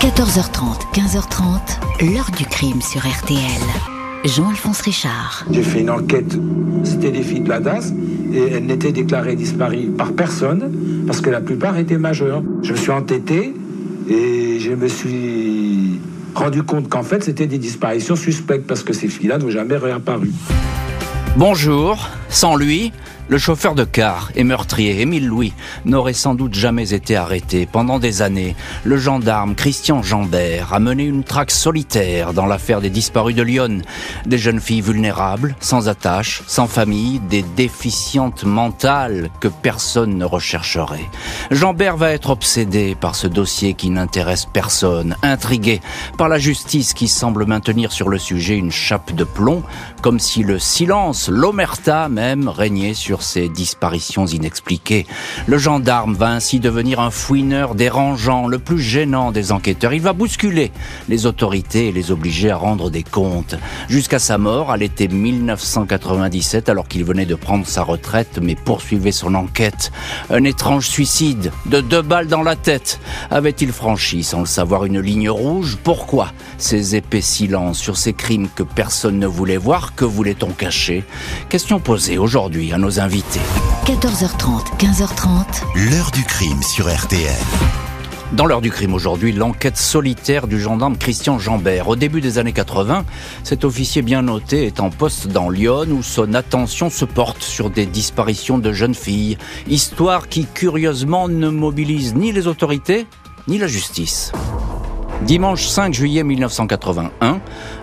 14h30, 15h30, l'heure du crime sur RTL. Jean-Alphonse Richard. J'ai fait une enquête, c'était des filles de la DAS, et elles n'étaient déclarées disparues par personne, parce que la plupart étaient majeures. Je me suis entêté, et je me suis rendu compte qu'en fait, c'était des disparitions suspectes, parce que ces filles-là n'ont jamais réapparu. Bonjour, sans lui, le chauffeur de car et meurtrier Émile Louis n'aurait sans doute jamais été arrêté. Pendant des années, le gendarme Christian Jambert a mené une traque solitaire dans l'affaire des disparus de Lyon. Des jeunes filles vulnérables, sans attache, sans famille, des déficientes mentales que personne ne rechercherait. Jambert va être obsédé par ce dossier qui n'intéresse personne, intrigué par la justice qui semble maintenir sur le sujet une chape de plomb, comme si le silence, l'omerta même, régnait sur ces disparitions inexpliquées. Le gendarme va ainsi devenir un fouineur dérangeant, le plus gênant des enquêteurs. Il va bousculer les autorités et les obliger à rendre des comptes. Jusqu'à sa mort, à l'été 1997, alors qu'il venait de prendre sa retraite mais poursuivait son enquête. Un étrange suicide, de deux balles dans la tête. Avait-il franchi, sans le savoir, une ligne rouge? Pourquoi ces épais silences sur ces crimes que personne ne voulait voir? Que voulait-on cacher? Question posée aujourd'hui à nos invités 14h30, 15h30. L'heure du crime sur RTL. Dans l'heure du crime aujourd'hui, l'enquête solitaire du gendarme Christian Jambert. Au début des années 80, cet officier bien noté est en poste dans Lyon où son attention se porte sur des disparitions de jeunes filles. Histoire qui curieusement ne mobilise ni les autorités ni la justice. Dimanche 5 juillet 1981,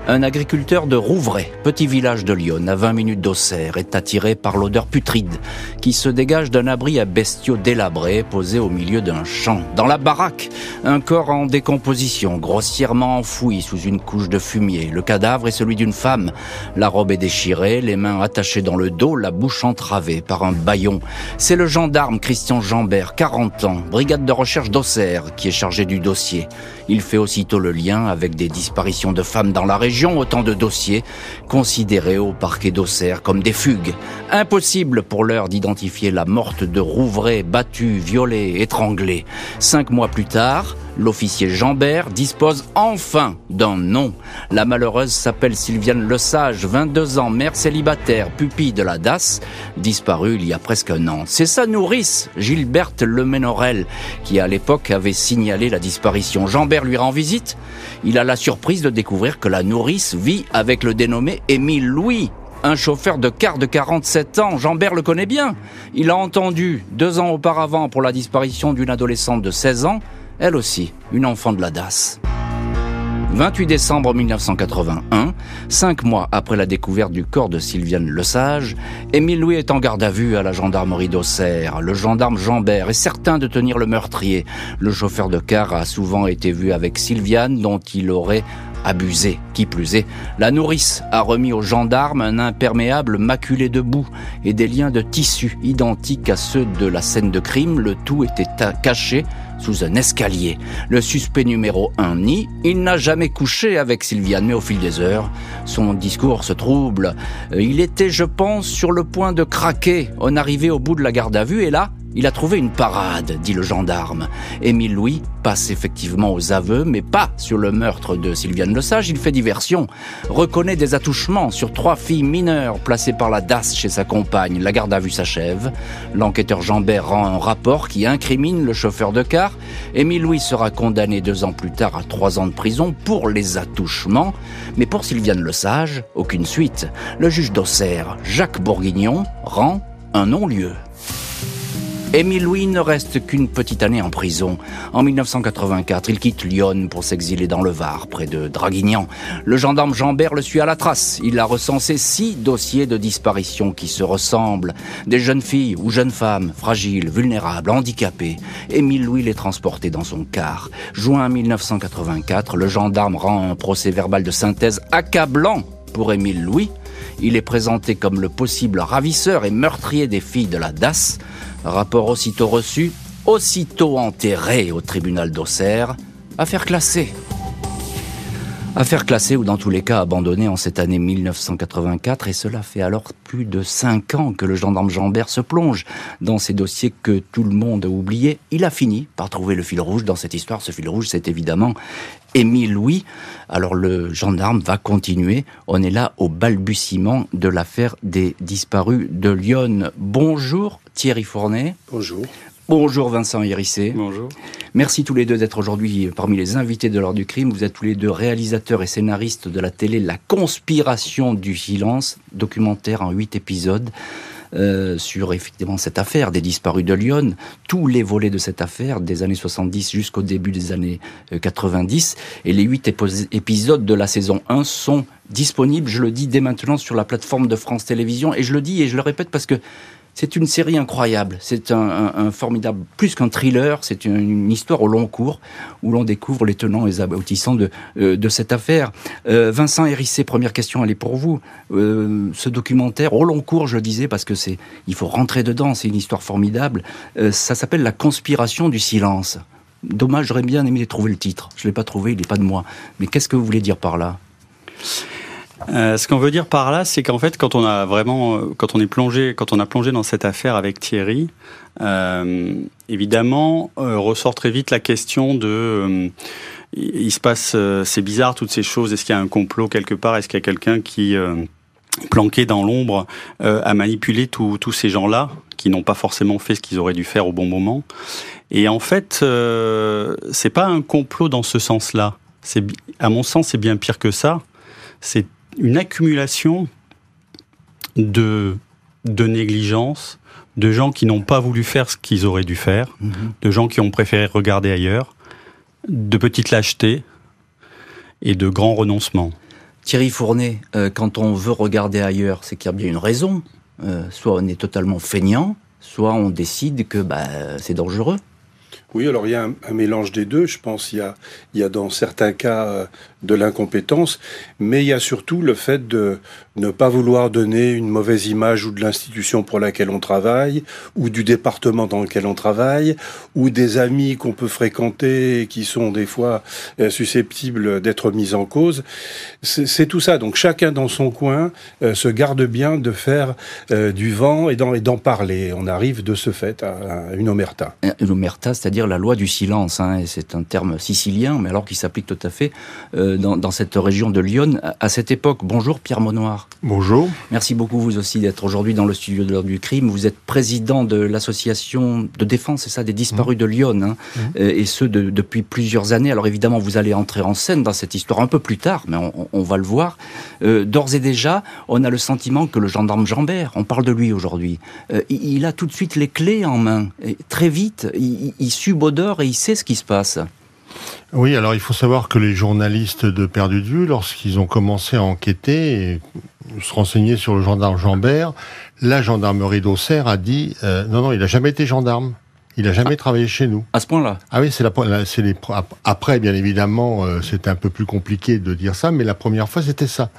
un agriculteur de Rouvray, petit village de Lyon, à 20 minutes d'Auxerre, est attiré par l'odeur putride qui se dégage d'un abri à bestiaux délabrés posé au milieu d'un champ. Dans la baraque, un corps en décomposition, grossièrement enfoui sous une couche de fumier. Le cadavre est celui d'une femme. La robe est déchirée, les mains attachées dans le dos, la bouche entravée par un baillon. C'est le gendarme Christian Jambert, 40 ans, brigade de recherche d'Auxerre, qui est chargé du dossier. Il fait aussitôt le lien avec des disparitions de femmes dans la région autant de dossiers considérés au parquet d'Auxerre comme des fugues. Impossible pour l'heure d'identifier la morte de Rouvray, battue, violée, étranglée. Cinq mois plus tard, l'officier Jambert dispose enfin d'un nom. La malheureuse s'appelle Sylviane Lesage, 22 ans, mère célibataire, pupille de la DAS, disparue il y a presque un an. C'est sa nourrice, Gilberte Lemenorel, qui à l'époque avait signalé la disparition. Jambert lui rend visite. Il a la surprise de découvrir que la nourrice vit avec le dénommé Émile Louis, un chauffeur de car de 47 ans, Jambert le connaît bien. Il a entendu, deux ans auparavant, pour la disparition d'une adolescente de 16 ans, elle aussi, une enfant de la DAS. 28 décembre 1981, cinq mois après la découverte du corps de Sylviane Lesage, Émile Louis est en garde à vue à la gendarmerie d'Auxerre. Le gendarme Jambert est certain de tenir le meurtrier. Le chauffeur de car a souvent été vu avec Sylviane, dont il aurait abusé. Qui plus est, la nourrice a remis aux gendarmes un imperméable maculé de boue et des liens de tissu identiques à ceux de la scène de crime. Le tout était caché sous un escalier. Le suspect numéro un nie, il n'a jamais couché avec Sylviane, mais au fil des heures, son discours se trouble. Euh, il était, je pense, sur le point de craquer. On arrivait au bout de la garde à vue et là, il a trouvé une parade, dit le gendarme. Émile Louis passe effectivement aux aveux, mais pas sur le meurtre de Sylviane Lesage. Il fait diversion, reconnaît des attouchements sur trois filles mineures placées par la DAS chez sa compagne. La garde à vue s'achève. L'enquêteur Jambert rend un rapport qui incrimine le chauffeur de car. Émile Louis sera condamné deux ans plus tard à trois ans de prison pour les attouchements. Mais pour Sylviane Lesage, aucune suite. Le juge d'Auxerre, Jacques Bourguignon, rend un non-lieu. Émile Louis ne reste qu'une petite année en prison. En 1984, il quitte Lyon pour s'exiler dans le Var, près de Draguignan. Le gendarme Jambert le suit à la trace. Il a recensé six dossiers de disparition qui se ressemblent. Des jeunes filles ou jeunes femmes, fragiles, vulnérables, handicapées. Émile Louis les transportait dans son car. Juin 1984, le gendarme rend un procès verbal de synthèse accablant pour Émile Louis. Il est présenté comme le possible ravisseur et meurtrier des filles de la DAS. Rapport aussitôt reçu, aussitôt enterré au tribunal d'Auxerre, affaire classée. Affaire classée ou dans tous les cas abandonnée en cette année 1984 et cela fait alors plus de cinq ans que le gendarme Jambert se plonge dans ces dossiers que tout le monde a oubliés. Il a fini par trouver le fil rouge dans cette histoire. Ce fil rouge, c'est évidemment Émile Louis. Alors le gendarme va continuer. On est là au balbutiement de l'affaire des disparus de Lyon. Bonjour Thierry Fournet. Bonjour. Bonjour Vincent Hérissé. Bonjour. Merci tous les deux d'être aujourd'hui parmi les invités de l'heure du crime. Vous êtes tous les deux réalisateurs et scénaristes de la télé La conspiration du silence, documentaire en huit épisodes. Euh, sur effectivement cette affaire des disparus de Lyon, tous les volets de cette affaire, des années 70 jusqu'au début des années 90. Euh, et les huit épisodes de la saison 1 sont disponibles, je le dis dès maintenant, sur la plateforme de France Télévisions. Et je le dis et je le répète parce que c'est une série incroyable. C'est un, formidable, plus qu'un thriller, c'est une, histoire au long cours où l'on découvre les tenants et les aboutissants de, euh, cette affaire. Euh, Vincent Hérissé, première question, elle est pour vous. Euh, ce documentaire au long cours, je disais, parce que c'est, il faut rentrer dedans, c'est une histoire formidable. ça s'appelle La conspiration du silence. Dommage, j'aurais bien aimé trouver le titre. Je l'ai pas trouvé, il n'est pas de moi. Mais qu'est-ce que vous voulez dire par là? Euh, ce qu'on veut dire par là, c'est qu'en fait, quand on a vraiment, euh, quand on est plongé, quand on a plongé dans cette affaire avec Thierry, euh, évidemment, ressort très vite la question de, il se passe, c'est bizarre toutes ces choses. Est-ce qu'il y a un complot quelque part? Est-ce qu'il y a quelqu'un qui planqué dans l'ombre a manipulé tous ces gens-là qui n'ont pas forcément fait ce qu'ils auraient dû faire au bon moment? Et en fait, c'est pas un complot dans ce sens-là. C'est, à mon sens, c'est bien pire que ça. C'est une accumulation de, de négligence, de gens qui n'ont pas voulu faire ce qu'ils auraient dû faire, mhm. de gens qui ont préféré regarder ailleurs, de petites lâchetés et de grands renoncements. Thierry Fournet, euh, quand on veut regarder ailleurs, c'est qu'il y a bien une raison. Euh, soit on est totalement feignant, soit on décide que bah, c'est dangereux. Oui, alors il y a un, mélange des deux. Je pense qu'il y a, il y a dans certains cas euh, de l'incompétence, mais il y a surtout le fait de ne pas vouloir donner une mauvaise image ou de l'institution pour laquelle on travaille, ou du département dans lequel on travaille, ou des amis qu'on peut fréquenter et qui sont des fois euh, susceptibles d'être mis en cause. C'est tout ça. Donc chacun dans son coin euh, se garde bien de faire du vent et d'en parler. On arrive de ce fait à, une omerta. Une c'est-à-dire la loi du silence. Hein, c'est un terme sicilien, mais alors qui s'applique tout à fait euh, dans, cette région de Lyon à, cette époque. Bonjour Pierre Monoir. Bonjour. Merci beaucoup vous aussi d'être aujourd'hui dans le studio de l'heure du crime. Vous êtes président de l'association de défense, c'est ça, des disparus mmh. de Lyon, hein, mmh. euh, et ce depuis plusieurs années. Alors évidemment, vous allez entrer en scène dans cette histoire un peu plus tard, mais on, va le voir. Euh, d'ores et déjà, on a le sentiment que le gendarme Jambert, on parle de lui aujourd'hui, il, a tout de suite les clés en main. Et très vite, il, il Baudeur et il sait ce qui se passe. Oui, alors il faut savoir que les journalistes de Perdu de Vue, lorsqu'ils ont commencé à enquêter et se renseigner sur le gendarme Jambert, la gendarmerie d'Auxerre a dit euh, non, non, il n'a jamais été gendarme. Il n'a jamais ah. travaillé chez nous. À ce point-là Ah oui, c'est la, les, après, bien évidemment, euh, c'était un peu plus compliqué de dire ça, mais la première fois, c'était ça.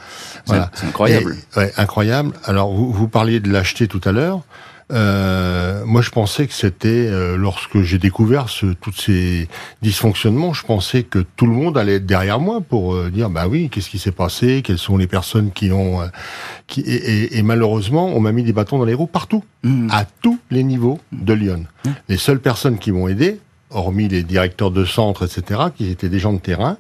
Voilà. C'est incroyable. ouais, incroyable. Alors, vous, vous parliez de l'acheter tout à l'heure. Euh, moi, je pensais que c'était euh, lorsque j'ai découvert ce, tous ces dysfonctionnements, je pensais que tout le monde allait être derrière moi pour euh, dire bah oui, qu'est-ce qui s'est passé, quelles sont les personnes qui ont, qui et, et, malheureusement, on m'a mis des bâtons dans les roues partout, mmh. à tous les niveaux de Lyon. Mmh. Les seules personnes qui m'ont aidé, hormis les directeurs de centre, etc., qui étaient des gens de terrain,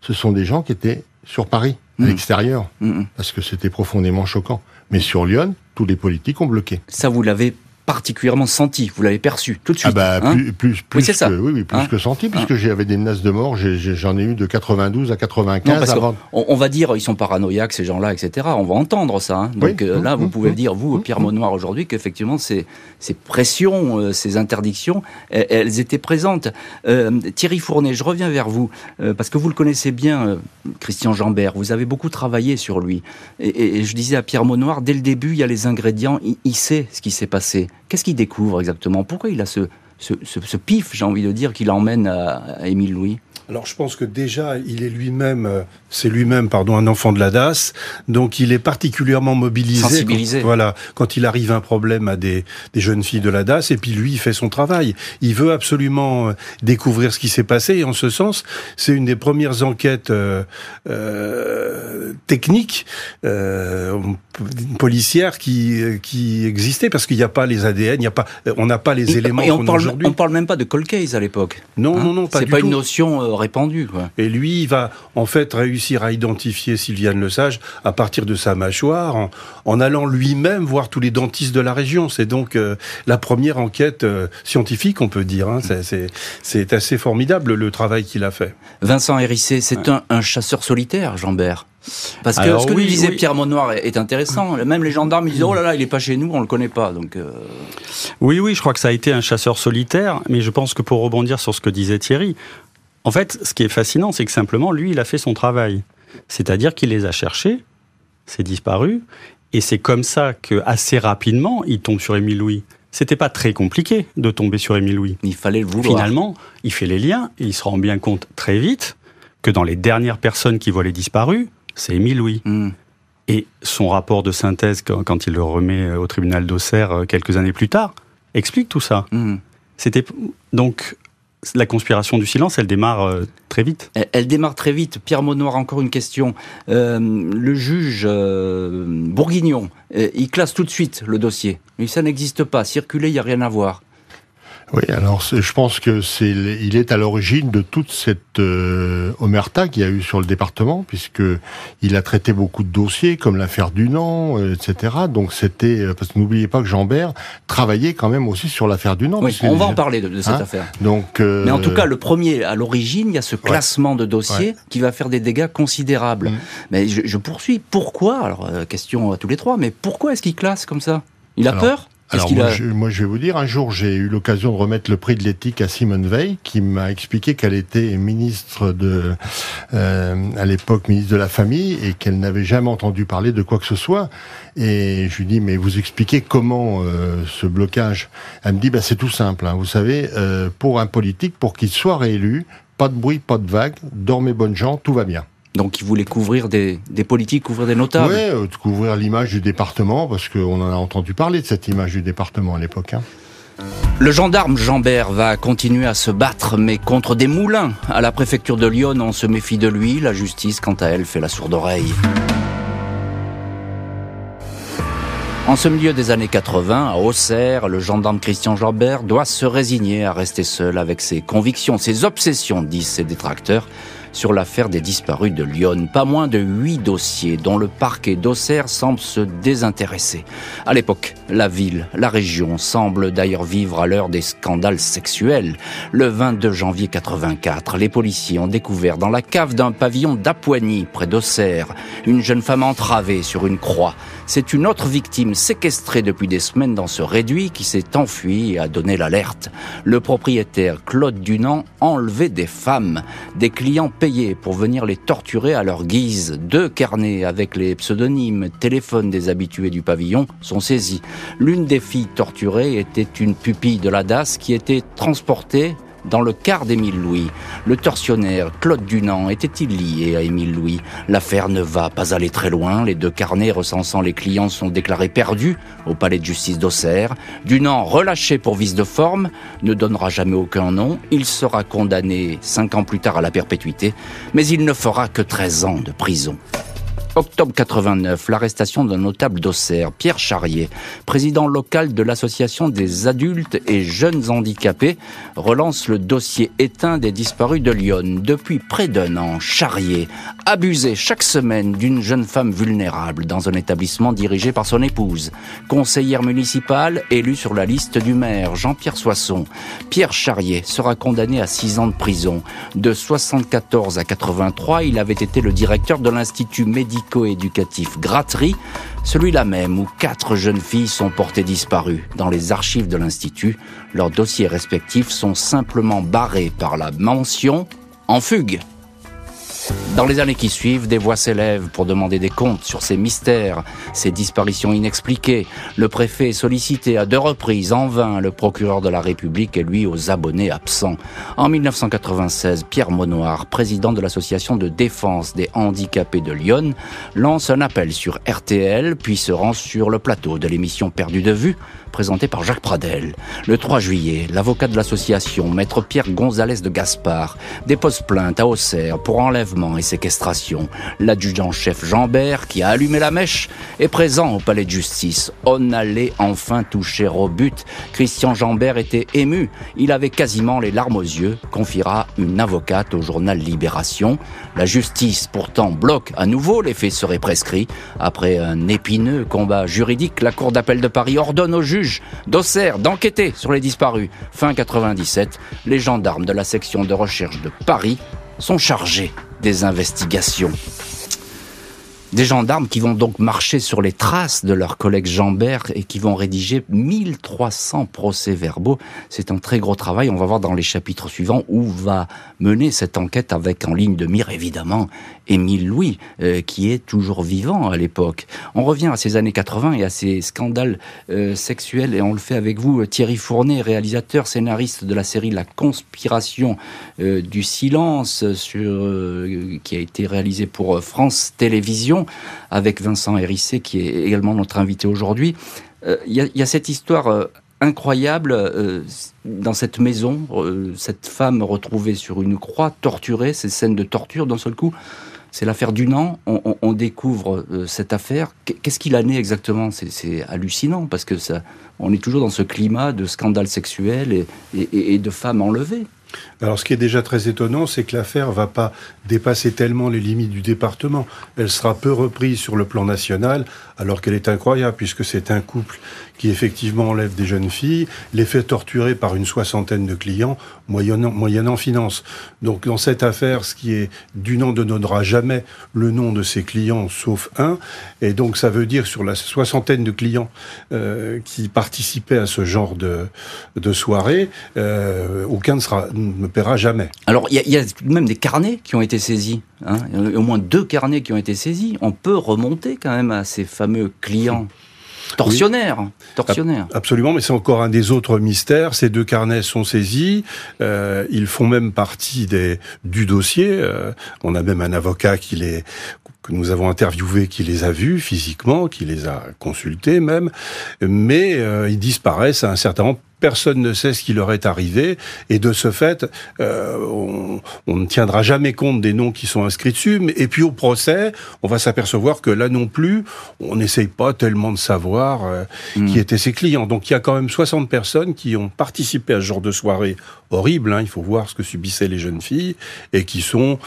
ce sont des gens qui étaient sur Paris, à mmh. l'extérieur, parce que c'était profondément choquant. Mais sur Lyon, tous les politiques ont bloqué. Ça, vous l'avez particulièrement senti, vous l'avez perçu tout de suite. Ah bah, hein plus, plus, plus, que, oui, oui, plus hein que senti, puisque hein j'avais des menaces de mort, j'en ai, eu de 92 à 95. on, va dire, ils sont paranoïaques, ces gens-là, etc. On va entendre ça. Donc euh, là, vous mmh, pouvez mmh, dire, vous, mmh, Pierre Monoir, aujourd'hui, qu'effectivement, ces, ces pressions, euh, ces interdictions, elles, étaient présentes. Euh, Thierry Fournet, je reviens vers vous, parce que vous le connaissez bien, Christian Jambert, vous avez beaucoup travaillé sur lui. Et, et, je disais à Pierre Monoir, dès le début, il y a les ingrédients, il, il sait ce qui s'est passé. Qu'est-ce qu'il découvre exactement? Pourquoi il a ce, pif, j'ai envie de dire, qu'il emmène à, Émile Louis? Alors je pense que déjà il est lui-même, euh, c'est lui-même pardon un enfant de la DAS, donc il est particulièrement mobilisé. Sensibilisé. Quand, voilà, quand il arrive un problème à des, des jeunes filles de la DAS, et puis lui il fait son travail. Il veut absolument euh, découvrir ce qui s'est passé, et en ce sens, c'est une des premières enquêtes euh, euh, techniques euh, policières qui qui existait parce qu'il n'y a pas les ADN, il n'y a pas, on n'a pas les éléments et on qu'on a parle, aujourd'hui. on parle même pas de cold case à l'époque. Non, Hein non, non, pas C'est du pas tout. une notion quoi. Et lui, il va en fait réussir à identifier Sylviane Lesage à partir de sa mâchoire, en, en allant lui-même voir tous les dentistes de la région. C'est donc euh, la première enquête euh, scientifique, on peut dire. hein. C'est- assez formidable le travail qu'il a fait. Vincent Hérissé, c'est un, un chasseur solitaire, Jean-Bert. Parce que Alors ce que oui, nous disait oui. Pierre Monnoir est, est intéressant. Même les gendarmes, ils disent Oh là là, il est pas chez nous, on le connaît pas. Donc, euh, Oui, oui, je crois que ça a été un chasseur solitaire, mais je pense que pour rebondir sur ce que disait Thierry, en fait, ce qui est fascinant, c'est que simplement, lui, il a fait son travail. C'est-à-dire qu'il les a cherchés, c'est disparu, et c'est comme ça que assez rapidement, il tombe sur Émile Louis. C'était pas très compliqué de tomber sur Émile Louis. il fallait le vouloir. Finalement, il fait les liens et il se rend bien compte très vite que dans les dernières personnes qui voient les disparus, c'est Émile Louis. Hmm. Et son rapport de synthèse, quand il le remet au tribunal d'Auxerre euh, quelques années plus tard, explique tout ça. Hmm. C'était donc la conspiration du silence, elle démarre euh, très vite. Elle, démarre très vite. Pierre Monnoir, encore une question. Euh, le juge euh, Bourguignon, il classe tout de suite le dossier. Mais ça n'existe pas. Circuler, il n'y a rien à voir. Oui, alors je pense que c'est il est à l'origine de toute cette euh, omerta qu'il y a eu sur le département, puisque il a traité beaucoup de dossiers comme l'affaire Dunant, euh, etc. Donc c'était euh, parce que n'oubliez pas que Jean-Bert travaillait quand même aussi sur l'affaire Dunant. Oui, on va en parler de, de cette Hein affaire. Donc, euh, Mais en tout cas, le premier, à l'origine, il y a ce classement de dossiers qui va faire des dégâts considérables. Mhm. Mais je, je poursuis. Pourquoi Alors, euh, question à tous les trois, mais pourquoi est-ce qu'il classe comme ça? Il a Alors, peur? Alors moi, a... je, moi, je vais vous dire, un jour, j'ai eu l'occasion de remettre le prix de l'éthique à Simone Veil, qui m'a expliqué qu'elle était ministre de, euh, à l'époque, ministre de la Famille, et qu'elle n'avait jamais entendu parler de quoi que ce soit. Et je lui dis, mais vous expliquez comment euh, ce blocage? Elle me dit, bah, c'est tout simple. hein. Vous savez, euh, pour un politique, pour qu'il soit réélu, pas de bruit, pas de vague, dormez bonnes gens, tout va bien. Donc, il voulait couvrir des, des politiques, couvrir des notables. Ouais, euh, couvrir l'image du département, parce qu'on en a entendu parler de cette image du département à l'époque. Hein. Le gendarme Jambert va continuer à se battre, mais contre des moulins. À la préfecture de Lyon, on se méfie de lui. La justice, quant à elle, fait la sourde oreille. En ce milieu des années 80, à Auxerre, le gendarme Christian Jambert doit se résigner à rester seul avec ses convictions, ses obsessions, disent ses détracteurs, sur l'affaire des disparus de Lyon. Pas moins de huit dossiers dont le parquet d'Auxerre semble se désintéresser. À l'époque, la ville, la région semblent d'ailleurs vivre à l'heure des scandales sexuels. Le 22 janvier 84, les policiers ont découvert dans la cave d'un pavillon d'Apoigny, près d'Auxerre, une jeune femme entravée sur une croix. C'est une autre victime séquestrée depuis des semaines dans ce réduit qui s'est enfui et a donné l'alerte. Le propriétaire Claude Dunant enlevait des femmes, des clients payés pour venir les torturer à leur guise. Deux carnets avec les pseudonymes, téléphones des habitués du pavillon sont saisis. L'une des filles torturées était une pupille de la DAS qui était transportée dans le quart d'Émile Louis. Le tortionnaire Claude Dunant était-il lié à Émile Louis? L'affaire ne va pas aller très loin. Les deux carnets recensant les clients sont déclarés perdus au palais de justice d'Auxerre. Dunant, relâché pour vice de forme, ne donnera jamais aucun nom. Il sera condamné cinq ans plus tard à la perpétuité, mais il ne fera que 13 ans de prison. Octobre 89, l'arrestation d'un notable d'Auxerre, Pierre Charrier, président local de l'association des adultes et jeunes handicapés, relance le dossier éteint des disparus de Lyon. Depuis près d'un an, Charrier abusait chaque semaine d'une jeune femme vulnérable dans un établissement dirigé par son épouse. Conseillère municipale, élue sur la liste du maire, Jean-Pierre Soisson. Pierre Charrier sera condamné à six ans de prison. De 74 à 83, il avait été le directeur de l'Institut médico-éducatif Gratterie, celui-là même où quatre jeunes filles sont portées disparues. Dans les archives de l'Institut, leurs dossiers respectifs sont simplement barrés par la mention en fugue. Dans les années qui suivent, des voix s'élèvent pour demander des comptes sur ces mystères, ces disparitions inexpliquées. Le préfet est sollicité à deux reprises, en vain, le procureur de la République et lui aux abonnés absents. En 1996, Pierre Monoir, président de l'association de défense des handicapés de Lyon, lance un appel sur RTL, puis se rend sur le plateau de l'émission Perdu de vue, présenté par Jacques Pradel. Le 3 juillet, l'avocat de l'association, maître Pierre Gonzalez de Gaspard, dépose plainte à Auxerre pour enlèvement et séquestration. L'adjudant-chef Jean-Bert, qui a allumé la mèche, est présent au palais de justice. On allait enfin toucher au but. Christian Jean-Bert était ému. Il avait quasiment les larmes aux yeux, confiera une avocate au journal Libération. La justice, pourtant, bloque à nouveau les faits seraient prescrits. Après un épineux combat juridique, la Cour d'appel de Paris ordonne au juge d'Auxerre d'enquêter sur les disparus. Fin 97, les gendarmes de la section de recherche de Paris sont chargés des investigations. Des gendarmes qui vont donc marcher sur les traces de leur collègue Jambert et qui vont rédiger 1300 procès-verbaux. C'est un très gros travail. On va voir dans les chapitres suivants où va mener cette enquête avec en ligne de mire, évidemment, Émile Louis, euh, qui est toujours vivant à l'époque. On revient à ces années 80 et à ces scandales euh, sexuels et on le fait avec vous, Thierry Fournet, réalisateur, scénariste de la série La conspiration euh, du silence, sur, qui a été réalisé pour France Télévisions avec Vincent Hérissé, qui est également notre invité aujourd'hui. Euh, il y, a cette histoire euh, incroyable euh, dans cette maison, cette femme retrouvée sur une croix, torturée, ces scènes de torture d'un seul coup. C'est l'affaire Dunant. On, on, découvre cette affaire. Qu'est-ce qu'il a né exactement? C'est hallucinant parce que ça, on est toujours dans ce climat de scandale sexuel et de femmes enlevées. Alors, ce qui est déjà très étonnant, c'est que l'affaire va pas dépasser tellement les limites du département. Elle sera peu reprise sur le plan national, alors qu'elle est incroyable, puisque c'est un couple qui effectivement enlève des jeunes filles, les fait torturer par une soixantaine de clients, moyennant, moyennant finance. Donc, dans cette affaire, ce qui est du nom ne donnera jamais le nom de ses clients, sauf un. Et donc, ça veut dire sur la soixantaine de clients euh, qui participaient à ce genre de, de soirée, euh, aucun ne sera paiera jamais. Alors, il y, a même des carnets qui ont été saisis. Hein. Il y a au moins deux carnets qui ont été saisis. On peut remonter quand même à ces fameux clients. Tortionnaires, tortionnaires. Absolument, mais c'est encore un des autres mystères. Ces deux carnets sont saisis. Euh, ils font même partie des, du dossier. Euh, on a même un avocat qui les, que nous avons interviewé, qui les a vus physiquement, qui les a consultés même. Mais euh, ils disparaissent à un certain moment personne ne sait ce qui leur est arrivé, et de ce fait, euh, on, ne tiendra jamais compte des noms qui sont inscrits dessus. Et puis au procès, on va s'apercevoir que là non plus, on n'essaye pas tellement de savoir euh, hmm. qui étaient ses clients. Donc il y a quand même 60 personnes qui ont participé à ce genre de soirée horrible. Hein, il faut voir ce que subissaient les jeunes filles et qui sont,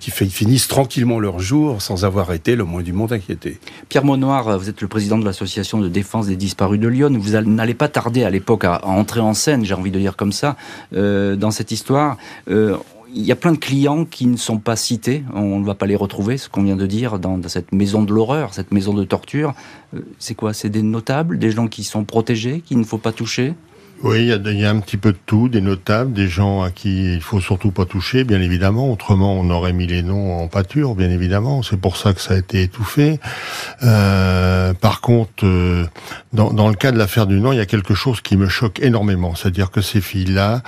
qui finissent tranquillement leur jour sans avoir été le moins du monde inquiété. Pierre Monoir, vous êtes le président de l'association de défense des disparus de Lyon. Vous n'allez pas tarder à l'époque à entrer en scène, j'ai envie de dire comme ça, euh, dans cette histoire. Euh, il y a plein de clients qui ne sont pas cités, on ne va pas les retrouver, ce qu'on vient de dire, dans, cette maison de l'horreur, cette maison de torture. Euh, c'est quoi? C'est des notables, des gens qui sont protégés, qu'il ne faut pas toucher? Oui, il y, a, un petit peu de tout, des notables, des gens à qui il faut surtout pas toucher, bien évidemment. Autrement, on aurait mis les noms en pâture, bien évidemment. C'est pour ça que ça a été étouffé. Euh, par contre, euh, dans, dans, le cas de l'affaire du nom, il y a quelque chose qui me choque énormément. C'est-à-dire que ces filles-là,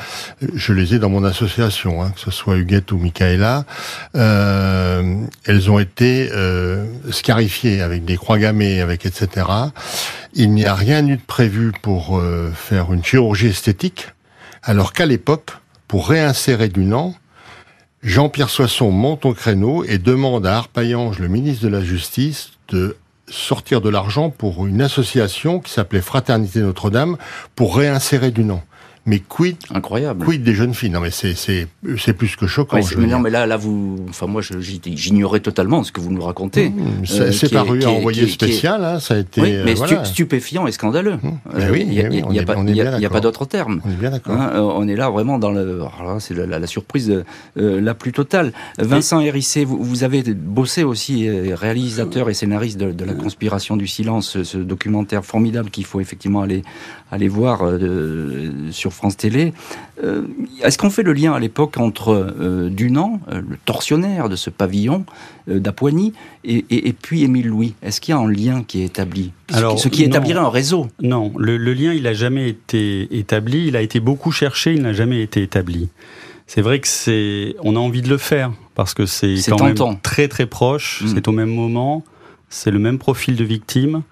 je les ai dans mon association, hein, que ce soit Huguette ou Michaela, euh, elles ont été euh, scarifiées avec des croix gammées, avec etc. Il n'y a rien eu de prévu pour euh, faire une chirurgie esthétique, alors qu'à l'époque, pour réinsérer du Dunant, Jean-Pierre Soisson monte au créneau et demande à Arpaillange, le ministre de la Justice, de sortir de l'argent pour une association qui s'appelait Fraternité Notre-Dame pour réinsérer du Dunant. Mais quid, incroyable, quid des jeunes filles? Non, mais c'est c'est c'est plus que choquant. mais non, mais là là vous, enfin moi j'ignorais totalement ce que vous nous racontez. Mmh, c'est euh, paru à envoyé spécial, hein, ça a été. Oui, mais euh, stupéfiant et scandaleux. Mmh. Euh, oui, il n'y a, a, pas d'autre terme. On est bien d'accord. Hein, on est là vraiment dans le, c'est la, surprise la plus totale. Vincent Hérissé, vous, vous, avez bossé aussi réalisateur et scénariste de, de la conspiration du silence, ce documentaire formidable qu'il faut effectivement aller aller voir sur sur France Télé. Est-ce qu'on fait le lien à l'époque entre Dunant, le tortionnaire de ce pavillon d'Apoigny, et, puis Émile Louis? Est-ce qu'il y a un lien qui est établi? Alors, Ce qui établirait un réseau Non, le, le lien, il n'a jamais été établi. Il a été beaucoup cherché, il n'a jamais été établi. C'est vrai que c'est, on a envie de le faire parce que c'est quand même très très proche. Mm. C'est au même moment, c'est le même profil de victime.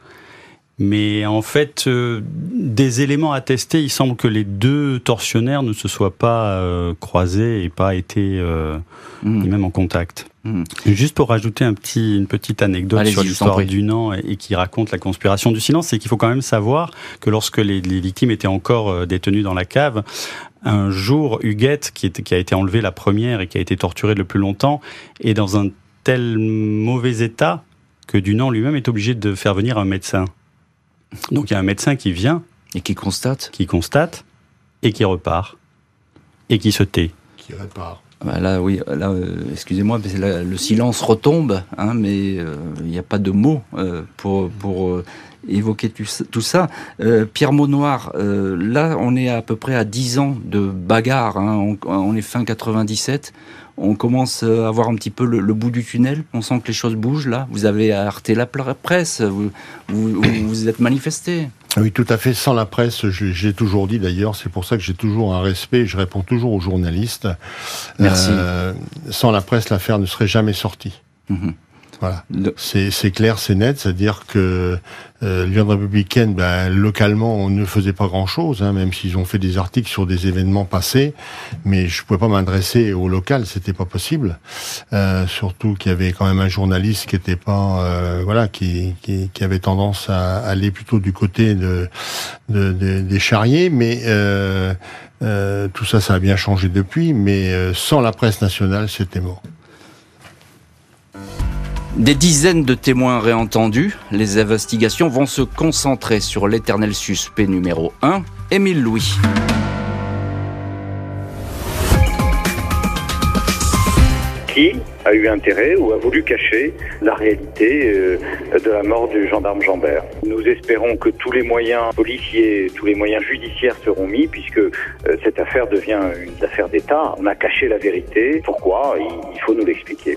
Mais en fait, euh, des éléments à tester, il semble que les deux tortionnaires ne se soient pas euh, croisés et pas été euh, mm. même en contact. Mm. Juste pour rajouter un petit, une petite anecdote sur l'histoire du Nant et, qui raconte la conspiration du silence, c'est qu'il faut quand même savoir que lorsque les, les victimes étaient encore détenues dans la cave, un jour, Huguette, qui, qui, a été enlevée la première et qui a été torturée le plus longtemps, est dans un tel mauvais état que Dunant lui-même est obligé de faire venir un médecin. Donc il y a un médecin qui vient. Et qui constate Qui constate et qui repart. Et qui se tait. Qui répare. Ah bah là, oui, là, euh, excusez-moi, le silence retombe, hein, mais euh, il n'y a pas de mots euh, pour, pour évoquer tout ça. Pierre Maunoir, là, on est à peu près à 10 ans de bagarre. Hein, on, est fin 97. On commence à avoir un petit peu le, bout du tunnel. On sent que les choses bougent là. Vous avez arrêté la presse. Vous vous, vous êtes manifesté. Oui, tout à fait. Sans la presse, j'ai toujours dit d'ailleurs, c'est pour ça que j'ai toujours un respect, je réponds toujours aux journalistes. Merci. Euh, sans la presse, l'affaire ne serait jamais sortie. Mhm. Voilà. C'est clair, c'est net, c'est-à-dire que euh, Lyon républicaine, ben, localement, on ne faisait pas grand-chose, hein, même s'ils ont fait des articles sur des événements passés, mais je pouvais pas m'adresser au local, c'était pas possible. Euh, surtout qu'il y avait quand même un journaliste qui était pas, euh, voilà, qui, qui, qui, avait tendance à aller plutôt du côté de, de, de des charriers, mais euh, euh, tout ça, ça a bien changé depuis, mais euh, sans la presse nationale, c'était mort. Des dizaines de témoins réentendus, les investigations vont se concentrer sur l'éternel suspect numéro 1, Émile Louis. Qui a eu intérêt ou a voulu cacher la réalité euh, de la mort du gendarme Jambert? Nous espérons que tous les moyens policiers, tous les moyens judiciaires seront mis puisque euh, cette affaire devient une affaire d'État. On a caché la vérité. Pourquoi? Il faut nous l'expliquer.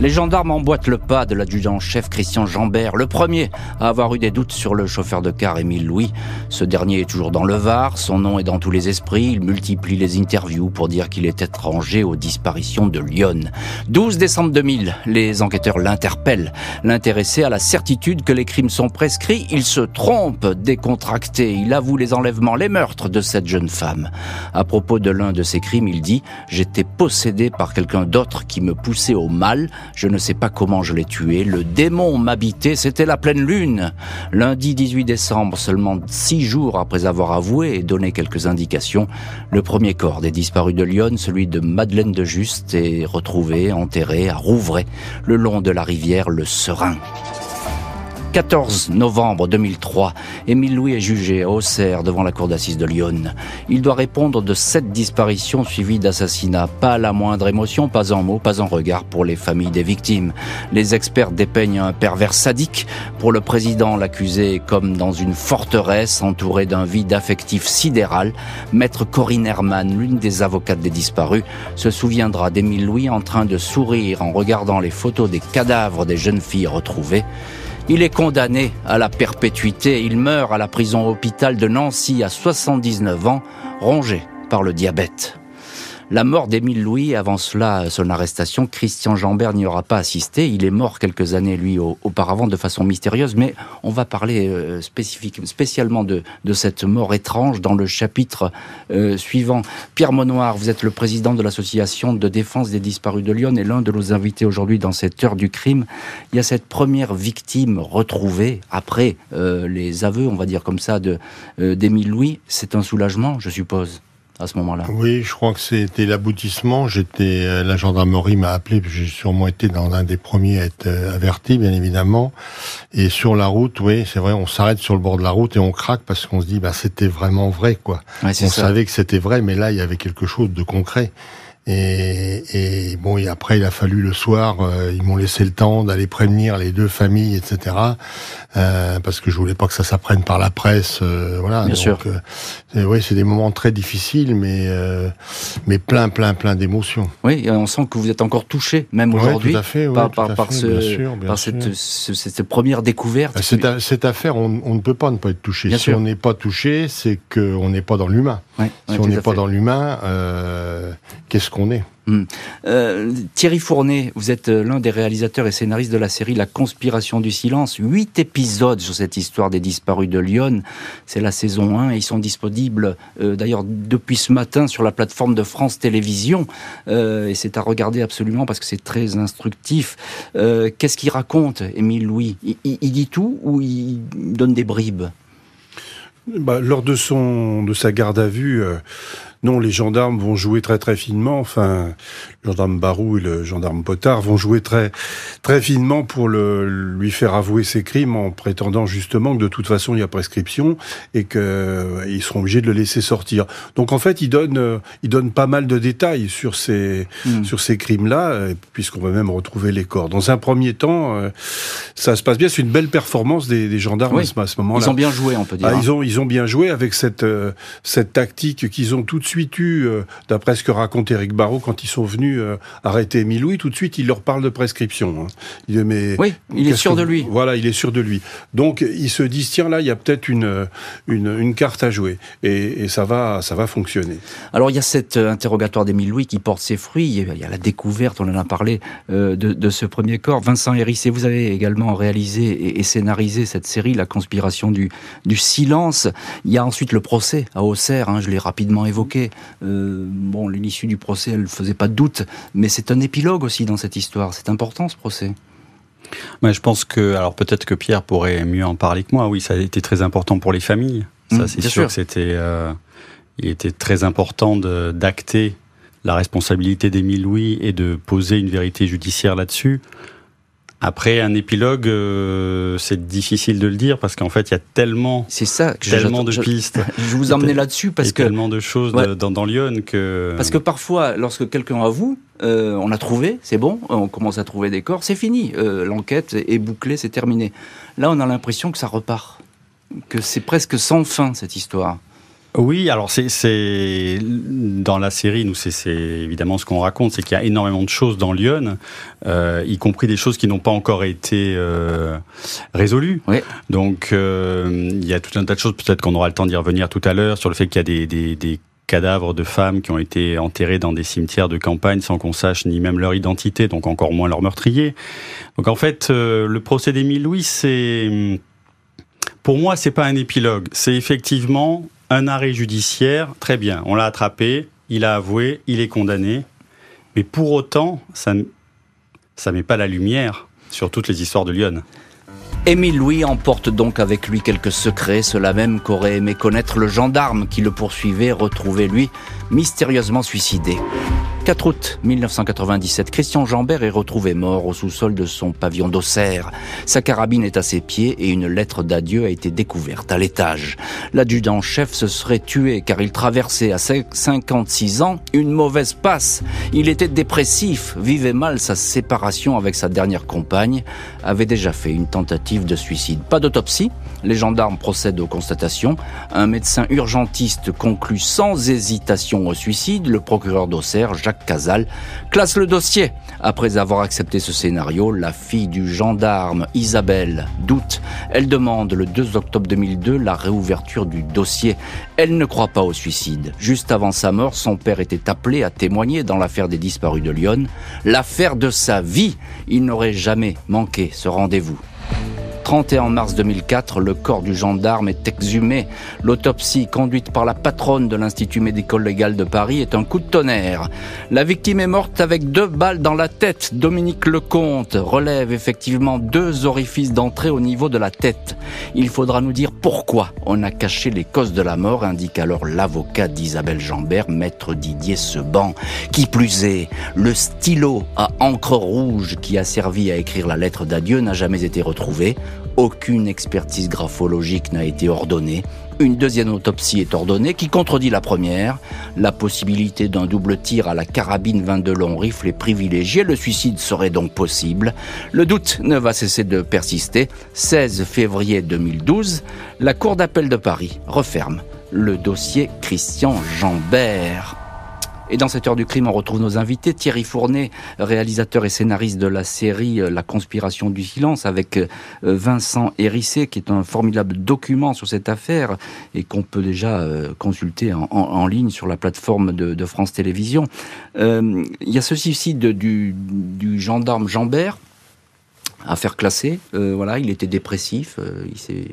Les gendarmes emboîtent le pas de l'adjudant-chef Christian Jambert, le premier à avoir eu des doutes sur le chauffeur de car Émile Louis. Ce dernier est toujours dans le Var, son nom est dans tous les esprits, il multiplie les interviews pour dire qu'il est étranger aux disparitions de Lyon. 12 décembre 2000, les enquêteurs l'interpellent. L'intéressé a la certitude que les crimes sont prescrits, il se trompe, décontracté, il avoue les enlèvements, les meurtres de cette jeune femme. À propos de l'un de ces crimes, il dit « J'étais possédé par quelqu'un d'autre qui me poussait au mal, je ne sais pas comment je l'ai tué. Le démon m'habitait, c'était la pleine lune. Lundi 18 décembre, seulement six jours après avoir avoué et donné quelques indications, le premier corps des disparus de Lyon, celui de Madeleine de Juste, est retrouvé, enterré à Rouvray, le long de la rivière Le Serein. 14 novembre 2003, Émile Louis est jugé à Auxerre devant la cour d'assises de Lyon. Il doit répondre de sept disparitions suivies d'assassinats. Pas la moindre émotion, pas un mot, pas un regard pour les familles des victimes. Les experts dépeignent un pervers sadique. Pour le président, l'accusé comme dans une forteresse entourée d'un vide affectif sidéral. Maître Corinne Herman, l'une des avocates des disparus, se souviendra d'Émile Louis en train de sourire en regardant les photos des cadavres des jeunes filles retrouvées. Il est condamné à la perpétuité. Il meurt à la prison hôpital de Nancy à 79 ans, rongé par le diabète. La mort d'Émile Louis, avant cela, son arrestation, Christian Jambert n'y aura pas assisté. Il est mort quelques années, lui, auparavant, de façon mystérieuse, mais on va parler euh, spécialement de, cette mort étrange dans le chapitre euh, suivant. Pierre Monoir, vous êtes le président de l'association de défense des disparus de Lyon et l'un de nos invités aujourd'hui dans cette heure du crime. Il y a cette première victime retrouvée après euh, les aveux, on va dire comme ça, d'Émile Louis. C'est un soulagement, je suppose à ce moment-là. Oui, je crois que c'était l'aboutissement. J'étais, euh, la gendarmerie m'a appelé, j'ai sûrement été dans un des premiers à être euh, averti, bien évidemment. Et sur la route, oui, c'est vrai, on s'arrête sur le bord de la route et on craque parce qu'on se dit, bah, c'était vraiment vrai, quoi. on savait que c'était vrai, mais là, il y avait quelque chose de concret. Et, et bon, et après, il a fallu le soir, euh, ils m'ont laissé le temps d'aller prévenir les deux familles, etc. Euh, parce que je voulais pas que ça s'apprenne par la presse. Euh, voilà. Bien Donc, sûr. oui, c'est des moments très difficiles, mais mais plein, plein, plein d'émotions. Oui, on sent que vous êtes encore touché, même Ouais, aujourd'hui, ouais, par, tout par, à par fait, ce, bien sûr, bien par cette, ce- cette première découverte. Cette, a- cette affaire, on, on ne peut pas ne pas être touché. Bien si sûr. on n'est pas touché, c'est qu'on n'est pas dans l'humain. Ouais, Si on n'est pas dans l'humain, qu'est-ce qu'on est Euh, Thierry Fournet, vous êtes euh, l'un des réalisateurs et scénaristes de la série La Conspiration du Silence. Huit épisodes sur cette histoire des disparus de Lyon. C'est la saison 1 et ils sont disponibles euh, d'ailleurs depuis ce matin sur la plateforme de France Télévisions. Euh, et c'est à regarder absolument parce que c'est très instructif. Qu'est-ce qu'il raconte, Émile Louis? Il, il- il dit tout ou il donne des bribes? Bah, lors de son de sa garde à vue, euh, non, les gendarmes vont jouer très très finement. Enfin, le gendarme Barou et le gendarme Potard vont jouer très très finement pour le lui faire avouer ses crimes en prétendant justement que de toute façon il y a prescription et que euh, ils seront obligés de le laisser sortir. Donc en fait, il donne euh, il donne pas mal de détails sur ces Hmm. sur ces crimes-là, euh, puisqu'on va même retrouver les corps. Dans un premier temps, ça se passe bien. C'est une belle performance des, des gendarmes Oui. à ce, moment-là. Ils ont bien joué, on peut dire. Ah, hein. ils ont ils ont bien joué avec cette cette tactique qu'ils ont tout de suite eu euh, d'après ce que raconte Eric Barrault quand ils sont venus euh, arrêter Émile Louis tout de suite il leur parle de prescription. Hein. Il dit, mais Oui, il est sûr que de lui. Voilà, il est sûr de lui. Donc ils se disent tiens là il y a peut-être une, euh, une une carte à jouer et, et ça va ça va fonctionner. Alors il y a cet euh, interrogatoire d'Émile Louis qui porte ses fruits, il y a- il y a la découverte, on en a parlé, euh, de, de ce premier corps. Vincent Hérissé, vous avez également réalisé et, et scénarisé cette série, La conspiration du, du silence. Il y a ensuite le procès à Auxerre, hein, je l'ai rapidement évoqué. Euh, bon, l'issue du procès, elle ne faisait pas de doute, mais c'est un épilogue aussi dans cette histoire. C'est important ce procès. Ouais, je pense que, alors peut-être que Pierre pourrait mieux en parler que moi. Oui, ça a été très important pour les familles. Ça, Mmh, c'est sûr, sûr. que c'était, euh, il était très important d'acter la responsabilité d'Émile Louis et de poser une vérité judiciaire là-dessus. Après, un épilogue, euh, c'est difficile de le dire parce qu'en fait, il y a tellement, C'est ça que tellement de pistes, je vous emmenais là-dessus parce que tellement de choses Ouais. dans, dans Lyon que. Parce que parfois, lorsque quelqu'un avoue, euh, on a trouvé, c'est bon, on commence à trouver des corps, c'est fini, euh, l'enquête est bouclée, c'est terminé. Là, on a l'impression que ça repart, que c'est presque sans fin cette histoire. Oui, alors c'est dans la série, nous c'est évidemment ce qu'on raconte, c'est qu'il y a énormément de choses dans Lyon, euh, y compris des choses qui n'ont pas encore été euh, résolues. Oui. Donc euh, il y a tout un tas de choses. Peut-être qu'on aura le temps d'y revenir tout à l'heure sur le fait qu'il y a des, des, des cadavres de femmes qui ont été enterrés dans des cimetières de campagne sans qu'on sache ni même leur identité, donc encore moins leur meurtrier. Donc en fait, euh, le procès d'Émile Louis, c'est pour moi, c'est pas un épilogue. C'est effectivement un arrêt judiciaire. Très bien, on l'a attrapé, il a avoué, il est condamné. Mais pour autant, ça ne met pas la lumière sur toutes les histoires de Lyon. Émile Louis emporte donc avec lui quelques secrets, cela même qu'aurait aimé connaître le gendarme qui le poursuivait, retrouvé lui, mystérieusement suicidé. 4 août 1997, Christian Jambert est retrouvé mort au sous-sol de son pavillon d'Auxerre. Sa carabine est à ses pieds et une lettre d'adieu a été découverte à l'étage. L'adjudant-chef se serait tué car il traversait à 56 ans une mauvaise passe. Il était dépressif, vivait mal sa séparation avec sa dernière compagne, avait déjà fait une tentative de suicide. Pas d'autopsie, les gendarmes procèdent aux constatations. Un médecin urgentiste conclut sans hésitation au suicide. Le procureur d'Auxerre, Jacques Casal, classe le dossier. Après avoir accepté ce scénario, la fille du gendarme, Isabelle, doute. Elle demande le 2 octobre 2002 la réouverture du dossier. Elle ne croit pas au suicide. Juste avant sa mort, son père était appelé à témoigner dans l'affaire des disparus de Lyon. L'affaire de sa vie. Il n'aurait jamais manqué ce rendez-vous. 31 mars 2004, le corps du gendarme est exhumé. L'autopsie conduite par la patronne de l'Institut médico-légal de Paris est un coup de tonnerre. La victime est morte avec deux balles dans la tête. Dominique Lecomte relève effectivement deux orifices d'entrée au niveau de la tête. Il faudra nous dire pourquoi on a caché les causes de la mort, indique alors l'avocat d'Isabelle Jambert, maître Didier Seban. Qui plus est, le stylo à encre rouge qui a servi à écrire la lettre d'adieu n'a jamais été retrouvé. Aucune expertise graphologique n'a été ordonnée. Une deuxième autopsie est ordonnée qui contredit la première. La possibilité d'un double tir à la carabine 22 long rifle est privilégiée. Le suicide serait donc possible. Le doute ne va cesser de persister. 16 février 2012, la Cour d'appel de Paris referme le dossier Christian Jambert. Et dans cette heure du crime, on retrouve nos invités. Thierry Fournet, réalisateur et scénariste de la série euh, La conspiration du silence, avec euh, Vincent Hérissé, qui est un formidable document sur cette affaire et qu'on peut déjà euh, consulter en, ligne sur la plateforme de, France Télévisions. il y a ce suicide du, gendarme Jambert, affaire classée. voilà, il était dépressif, il s'est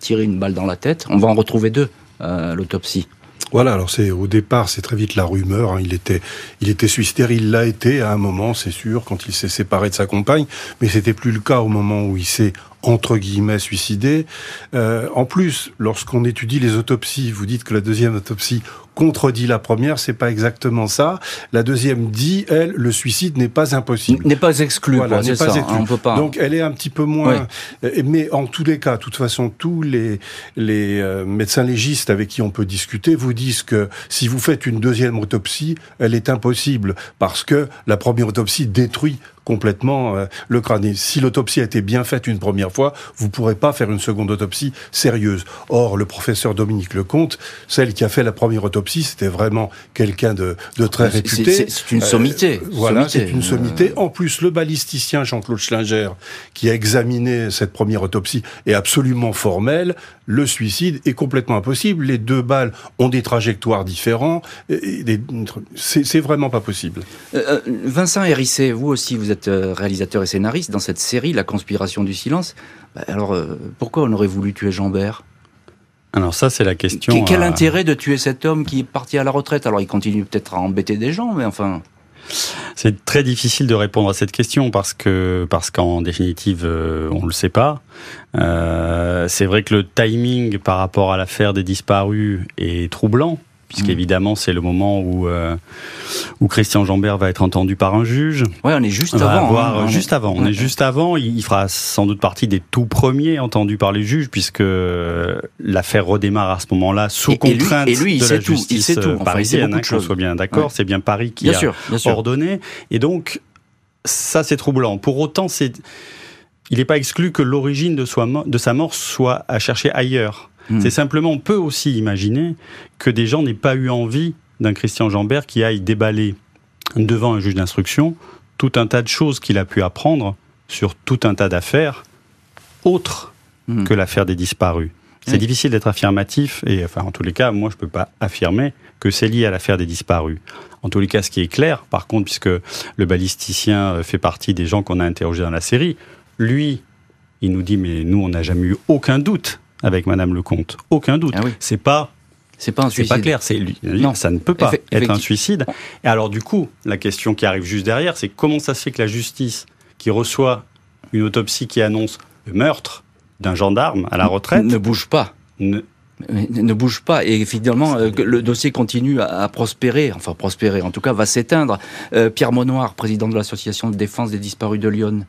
tiré une balle dans la tête. On va en retrouver deux à l'autopsie. Voilà, alors c'est au départ, c'est très vite la rumeur. Hein. il était, il était suicidaire, il l'a été à un moment, c'est sûr, quand il s'est séparé de sa compagne, mais c'était plus le cas au moment où il s'est entre guillemets suicidé. Euh, en plus, lorsqu'on étudie les autopsies, vous dites que la deuxième autopsie contredit la première, c'est pas exactement ça. La deuxième dit, elle, le suicide n'est pas impossible. N'est pas exclu, voilà, n'est pas exclu. peut pas... Donc elle est un petit peu moins. Euh, mais en tous les cas, de toute façon, tous les les euh, médecins légistes avec qui on peut discuter vous disent que si vous faites une deuxième autopsie, elle est impossible parce que la première autopsie détruit complètement euh, le crâne. si l'autopsie a été bien faite une première fois, vous pourrez pas faire une seconde autopsie sérieuse. Or, le professeur Dominique Lecomte, celle qui a fait la première autopsie, c'était vraiment quelqu'un de, de, très réputé. C'est une sommité. Euh, voilà, c'est une sommité. En plus, le balisticien Jean-Claude Schlinger, qui a examiné cette première autopsie, est absolument formel. Le suicide est complètement impossible. Les deux balles ont des trajectoires différentes. C'est vraiment pas possible. Euh, Vincent Hérissé, vous aussi, vous êtes euh, réalisateur et scénariste dans cette série, La conspiration du silence. Bah, alors, euh, pourquoi on aurait voulu tuer Jambert alors ça, c'est la question. Quel, euh, intérêt de tuer cet homme qui est parti à la retraite? Alors il continue peut-être à embêter des gens, mais enfin. C'est très difficile de répondre à cette question parce que parce qu'en définitive, on le sait pas. c'est vrai que le timing par rapport à l'affaire des disparus est troublant puisqu'évidemment c'est le moment où euh, où Christian Jambert va être entendu par un juge. Ouais, on est juste avant. Hein, juste avant. On est juste avant. Il fera sans doute partie des tout premiers entendus par les juges, puisque l'affaire redémarre à ce moment-là sous contrainte et lui, il de sait la justice tout. Il sait tout. Enfin, parisienne. Hein, qu'on soit bien d'accord. C'est bien Paris qui a ordonné. Et donc ça c'est troublant. Pour autant, c'est il n'est pas exclu que l'origine de, de sa mort soit à chercher ailleurs. Hmm. C'est simplement, on peut aussi imaginer que des gens n'aient pas eu envie d'un Christian Jambert qui aille déballer devant un juge d'instruction tout un tas de choses qu'il a pu apprendre sur tout un tas d'affaires autres hmm. que l'affaire des disparus. C'est difficile d'être affirmatif, et enfin, en tous les cas, moi, je ne peux pas affirmer que c'est lié à l'affaire des disparus. En tous les cas, ce qui est clair, par contre, puisque le balisticien fait partie des gens qu'on a interrogés dans la série, lui, il nous dit, mais nous, on n'a jamais eu aucun doute avec Madame Lecomte. Aucun doute. Ah c'est pas c'est pas un suicide. pas clair. C'est non, ça ne peut pas être un suicide. Et alors du coup, la question qui arrive juste derrière, c'est comment ça se fait que la justice, qui reçoit une autopsie qui annonce le meurtre d'un gendarme à la retraite, ne bouge pas. Ne, ne bouge pas et finalement euh, le dossier continue à, prospérer, enfin prospérer, en tout cas va s'éteindre. Euh, Pierre Monoir, président de l'association de défense des disparus de Lyon,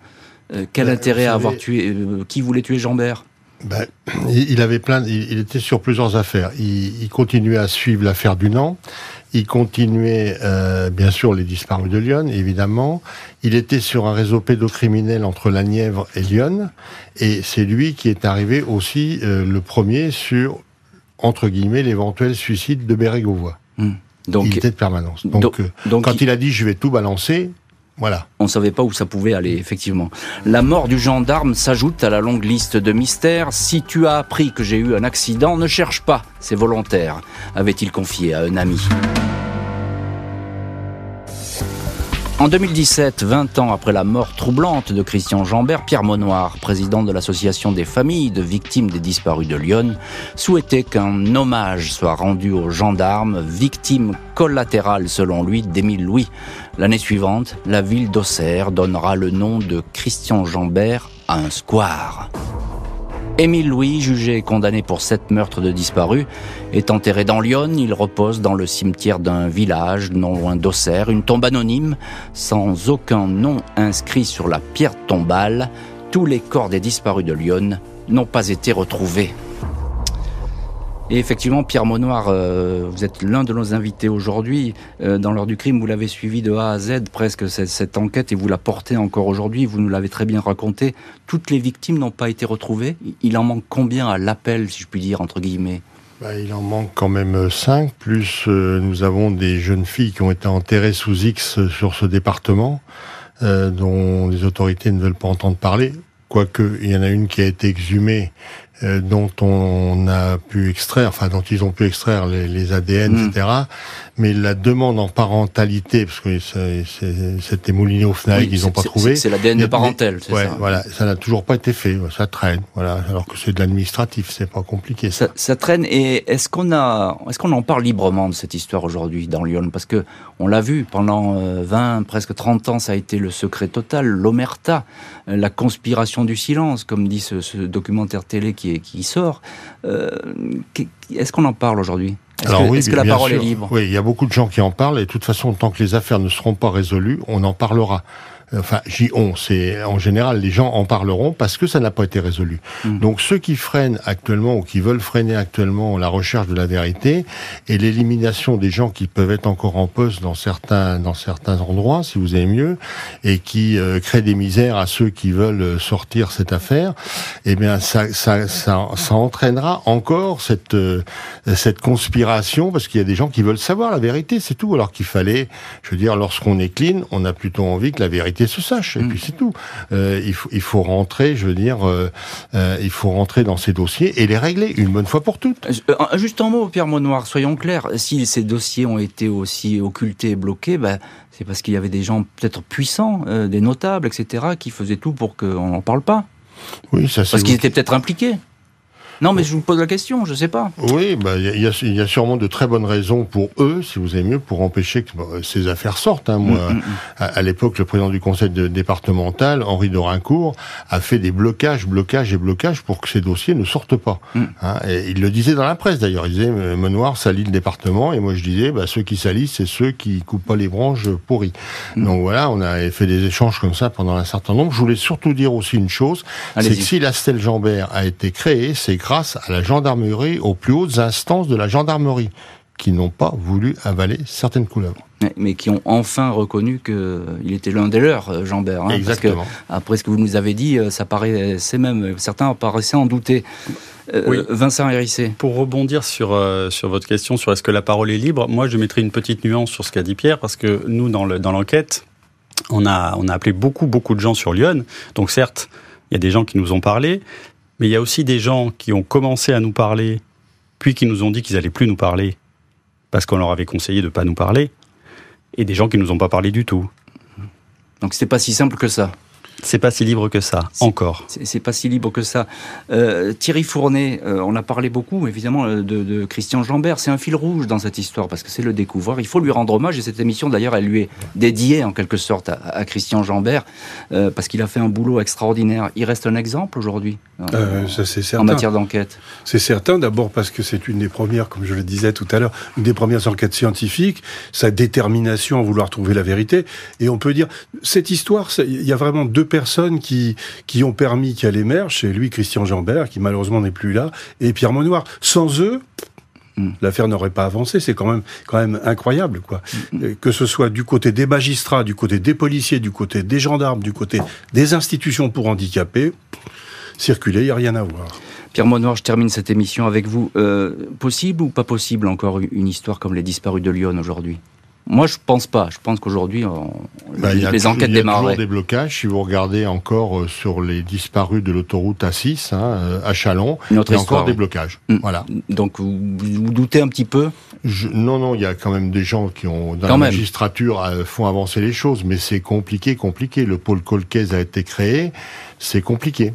euh, quel intérêt à avoir tué Qui voulait tuer Jambert ben, il avait plein, il, était sur plusieurs affaires. Il, il continuait à suivre l'affaire du Nant. Il continuait, euh, bien sûr, les disparus de Lyon, évidemment. Il était sur un réseau pédocriminel entre la Nièvre et Lyon. Et c'est lui qui est arrivé aussi euh, le premier sur, entre guillemets, l'éventuel suicide de Bérégovoy. Hmm. Donc, il était de permanence. Donc, euh, donc quand il a dit je vais tout balancer, On ne savait pas où ça pouvait aller, effectivement. La mort du gendarme s'ajoute à la longue liste de mystères. Si tu as appris que j'ai eu un accident, ne cherche pas, c'est volontaire, avait-il confié à un ami. En 2017, 20 ans après la mort troublante de Christian Jambert, Pierre Monoir, président de l'association des familles de victimes des disparus de Lyon, souhaitait qu'un hommage soit rendu aux gendarmes, victimes collatérales selon lui d'Émile Louis. L'année suivante, la ville d'Auxerre donnera le nom de Christian Jambert à un square. Émile Louis, jugé et condamné pour sept meurtres de disparus, est enterré dans Lyon. Il repose dans le cimetière d'un village non loin d'Auxerre, une tombe anonyme, sans aucun nom inscrit sur la pierre tombale. tous les corps des disparus de Lyon n'ont pas été retrouvés. Et effectivement, Pierre Monoir, euh, vous êtes l'un de nos invités aujourd'hui. Euh, dans l'heure du crime, vous l'avez suivi de A à Z presque cette, enquête et vous la portez encore aujourd'hui. Vous nous l'avez très bien raconté. Toutes les victimes n'ont pas été retrouvées. Il en manque combien à l'appel, si je puis dire, entre guillemets? Bah, il en manque quand même cinq, plus euh, nous avons des jeunes filles qui ont été enterrées sous X sur ce département, euh, dont les autorités ne veulent pas entendre parler. Quoique, il y en a une qui a été exhumée euh, dont on a pu extraire, enfin dont ils ont pu extraire les, les ADN, Mm. etc. Mais la demande en parentalité, parce que c'était mouliné au FNAEG, Oui, ils n'ont pas trouvé. C'est l'ADN de parentèle, c'est Ouais, ça. voilà, ça n'a toujours pas été fait, ça traîne, voilà, alors que c'est de l'administratif, c'est pas compliqué. Ça. Ça, ça traîne. Et est-ce qu'on a, est-ce qu'on en parle librement de cette histoire aujourd'hui dans Lyon? Parce que on l'a vu pendant euh, 20, presque 30 ans, ça a été le secret total, l'omerta, euh, la conspiration du silence, comme dit ce, ce documentaire télé qui, est, qui sort. Euh, est-ce qu'on en parle aujourd'hui? Est-ce Alors que, oui, est-ce que la bien parole sûr. est libre Oui, il y a beaucoup de gens qui en parlent et de toute façon, tant que les affaires ne seront pas résolues, on en parlera. Enfin, j'y on, c'est en général les gens en parleront parce que ça n'a pas été résolu. Mm. Donc ceux qui freinent actuellement ou qui veulent freiner actuellement la recherche de la vérité et l'élimination des gens qui peuvent être encore en poste dans certains dans certains endroits, si vous avez mieux, et qui euh, créent des misères à ceux qui veulent euh, sortir cette affaire, eh bien ça ça ça, ça entraînera encore cette euh, cette conspiration parce qu'il y a des gens qui veulent savoir la vérité, c'est tout. Alors qu'il fallait, je veux dire, lorsqu'on est clean, on a plutôt envie que la vérité se sache. Et Mm. puis c'est tout. Euh, il faut il faut rentrer, je veux dire, euh, euh, il faut rentrer dans ces dossiers et les régler une bonne fois pour toutes. Juste un mot, Pierre Monoir, soyons clairs. Si ces dossiers ont été aussi occultés et bloqués, ben, c'est parce qu'il y avait des gens peut-être puissants, des notables, etc., qui faisaient tout pour qu'on n'en parle pas. Oui, ça c'est. Parce qu'ils étaient peut-être impliqués. Non, mais je vous pose la question, je sais pas. Oui, bah, il y, a- il y a- y a sûrement de très bonnes raisons pour eux, si vous avez mieux, pour empêcher que bon, ces affaires sortent. Hein. Moi, Mm, mm, mm. à, à l'époque, le président du conseil de- départemental, Henri Dorincourt, a fait des blocages, blocages et blocages pour que ces dossiers ne sortent pas. Hein, et il le disait dans la presse d'ailleurs. Il disait euh, Menoir salit le département, et moi je disais bah, ceux qui salissent, c'est ceux qui coupent pas les branches pourries. Donc voilà, on a fait des échanges comme ça pendant un certain nombre. Je voulais surtout dire aussi une chose, c'est que si la stèle Jambert a été créée, c'est grâce à la gendarmerie, aux plus hautes instances de la gendarmerie, qui n'ont pas voulu avaler certaines couleurs. Mais- Mais qui ont enfin reconnu qu'il était l'un des leurs, euh, Jean-Bert. hein, parce que, Exactement. après ce que vous nous avez dit, euh, ça paraissait même, certains paraissaient en douter. Euh, Oui. Vincent Hérissé. Pour rebondir sur, euh, sur votre question sur est-ce que la parole est libre, moi je mettrai une petite nuance sur ce qu'a dit Pierre, parce que nous, dans le- dans l'enquête, on a, on a appelé beaucoup, beaucoup de gens sur Lyon. Donc certes, il y a des gens qui nous ont parlé, mais il y a aussi des gens qui ont commencé à nous parler, puis qui nous ont dit qu'ils allaient plus nous parler, parce qu'on leur avait conseillé de ne pas nous parler, et des gens qui nous ont pas parlé du tout. Donc c'était pas si simple que ça. C'est pas si libre que ça, C'est- encore. C'est c'est pas si libre que ça. Euh, Thierry Fournet, euh, on a parlé beaucoup évidemment euh, de, de Christian Jambert. C'est un fil rouge dans cette histoire parce que c'est le découvreur. Il faut lui rendre hommage et cette émission d'ailleurs elle lui est dédiée en quelque sorte à, à Christian Jambert euh, parce qu'il a fait un boulot extraordinaire. Il reste un exemple aujourd'hui ça c'est en certain. matière d'enquête. C'est certain, d'abord parce que c'est une des premières, comme je le disais tout à l'heure, une des premières enquêtes scientifiques, sa détermination à vouloir trouver la vérité. Et on peut dire, cette histoire, il y a vraiment deux personnes qui, qui ont permis qu'elle émerge. C'est lui, Christian Jambert, qui malheureusement n'est plus là, et Pierre Monoir. Sans eux, Mm. l'affaire n'aurait pas avancé. C'est quand même, quand même incroyable, quoi. Euh, Que ce soit du côté des magistrats, du côté des policiers, du côté des gendarmes, du côté des institutions pour handicapés, circuler, il n'y a rien à voir. Pierre Monoir, je termine cette émission avec vous. Euh, possible ou pas possible encore une histoire comme les disparus de Lyon aujourd'hui? Moi je pense pas. Je pense qu'aujourd'hui on- Bah, les enquêtes il y a toujours des blocages. Si vous regardez encore euh, sur les disparus de l'autoroute A6 hein, euh, à Chalon, il y a histoire, encore des oui. blocages. Mm. Voilà. Donc vous, vous doutez un petit peu Je- non, non, il y a quand même des gens qui ont dans Quand la même. magistrature euh, font avancer les choses, mais c'est compliqué, compliqué. Le pôle Colcaise a été créé, c'est compliqué.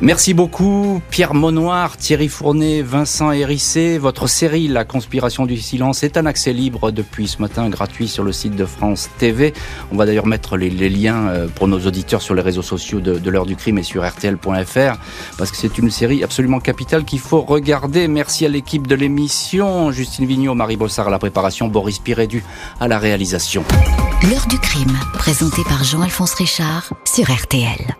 Merci beaucoup Pierre Monoir, Thierry Fournet, Vincent Hérissé. Votre série La conspiration du silence est un accès libre depuis ce matin, gratuit sur le site de France TV. On va d'ailleurs mettre les, liens euh, pour nos auditeurs sur les réseaux sociaux de, l'heure du crime et sur rtl.fr parce que c'est une série absolument capitale qu'il faut regarder. Merci à l'équipe de l'émission, Justine Vignot, Marie Bossard à la préparation, Boris Pirédu à la réalisation. L'heure du crime, présenté par Jean-Alphonse Richard sur RTL.